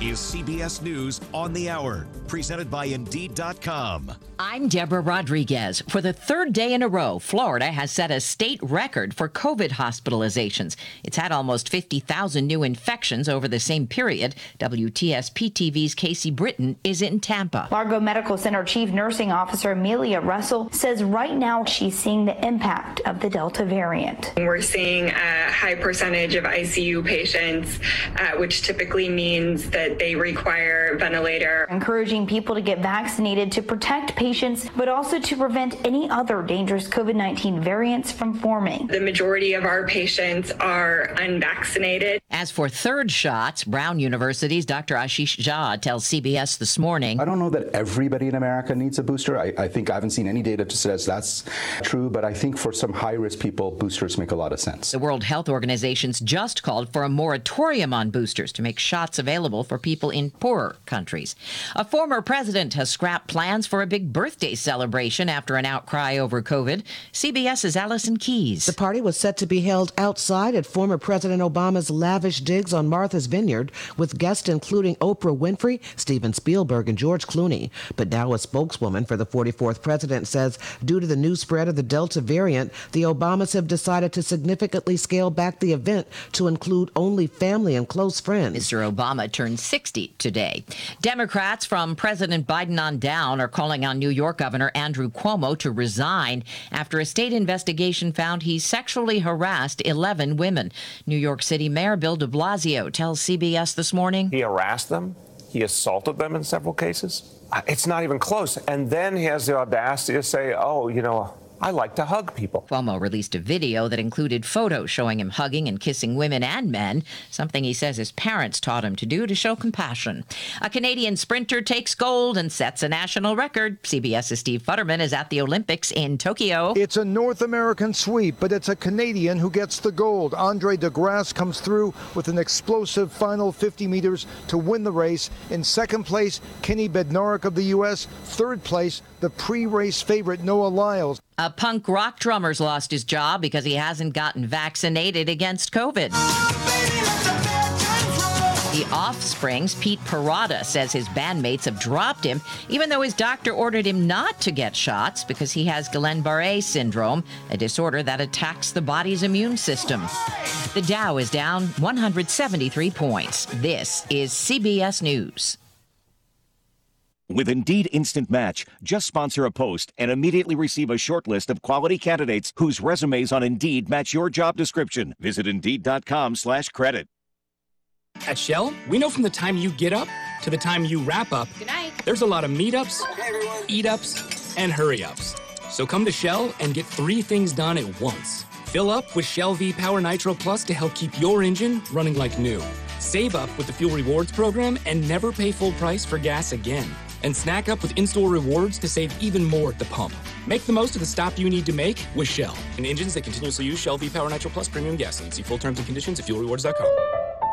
is CBS News on the Hour, presented by Indeed.com. I'm Deborah Rodriguez. For the third day in a row, Florida has set a state record for COVID hospitalizations. It's had almost 50,000 new infections over the same period. WTSP TV's Casey Britton is in Tampa. Largo Medical Center Chief Nursing Officer Amelia Russell says right now she's seeing the impact of the Delta variant. We're seeing a high percentage of ICU patients, uh, which typically means means that they require ventilator. Encouraging people to get vaccinated to protect patients, but also to prevent any other dangerous COVID 19 variants from forming. The majority of our patients are unvaccinated. As for third shots, Brown University's Dr. Ashish Jha tells CBS this morning. I don't know that everybody in America needs a booster. I, I think I haven't seen any data to suggest that's true, but I think for some high risk people, boosters make a lot of sense. The World Health Organization's just called for a moratorium on boosters to make shots available for people in poorer countries. A former president has scrapped plans for a big birthday celebration after an outcry over COVID. CBS's Allison Keyes. The party was set to be held outside at former President Obama's lavish digs on Martha's Vineyard, with guests including Oprah Winfrey, Steven Spielberg, and George Clooney. But now a spokeswoman for the 44th president says due to the new spread of the Delta variant, the Obamas have decided to significantly scale back the event to include only family and close friends. Mr. Obama turned 60 today. Democrats from President Biden on down are calling on New York Governor Andrew Cuomo to resign after a state investigation found he sexually harassed 11 women. New York City Mayor Bill de Blasio tells CBS this morning. He harassed them, he assaulted them in several cases. Uh, It's not even close. And then he has the audacity to say, oh, you know, I like to hug people. Cuomo released a video that included photos showing him hugging and kissing women and men, something he says his parents taught him to do to show compassion. A Canadian sprinter takes gold and sets a national record. CBS's Steve Futterman is at the Olympics in Tokyo. It's a North American sweep, but it's a Canadian who gets the gold. Andre De Grasse comes through with an explosive final 50 meters to win the race. In second place, Kenny Bednarek of the U.S. Third place, the pre-race favorite Noah Lyles. A punk rock drummer's lost his job because he hasn't gotten vaccinated against COVID. The Offspring's Pete Parada says his bandmates have dropped him, even though his doctor ordered him not to get shots because he has Guillain-Barré syndrome, a disorder that attacks the body's immune system. The Dow is down 173 points. This is CBS News. With Indeed Instant Match, just sponsor a post and immediately receive a short list of quality candidates whose resumes on Indeed match your job description. Visit Indeed.com slash credit. At Shell, we know from the time you get up to the time you wrap up, Good night. there's a lot of meetups, eat ups, and hurry ups. So come to Shell and get three things done at once. Fill up with Shell V Power Nitro Plus to help keep your engine running like new. Save up with the Fuel Rewards program and never pay full price for gas again. And snack up with in store rewards to save even more at the pump. Make the most of the stop you need to make with Shell. And engines that continuously use Shell V Power Nitro Plus premium gasoline. See full terms and conditions at fuelrewards.com.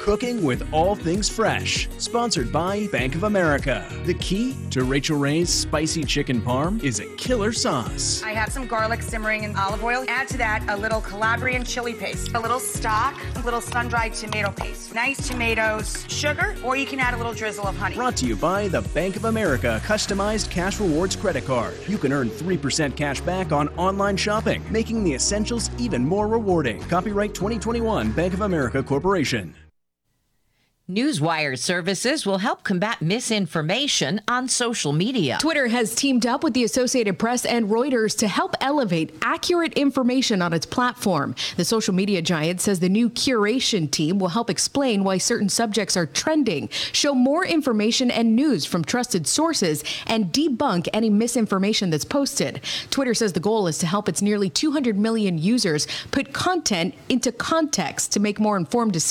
Cooking with all things fresh. Sponsored by Bank of America. The key to Rachael Ray's spicy chicken parm is a killer sauce. I have some garlic simmering in olive oil. Add to that a little Calabrian chili paste, a little stock, a little sun dried tomato paste, nice tomatoes, sugar, or you can add a little drizzle of honey. Brought to you by the Bank of America customized cash rewards credit card. You can earn 3% cash back on online shopping, making the essentials even more rewarding. Copyright 2021 Bank of America Corporation. Newswire services will help combat misinformation on social media. Twitter has teamed up with the Associated Press and Reuters to help elevate accurate information on its platform. The social media giant says the new curation team will help explain why certain subjects are trending, show more information and news from trusted sources, and debunk any misinformation that's posted. Twitter says the goal is to help its nearly 200 million users put content into context to make more informed decisions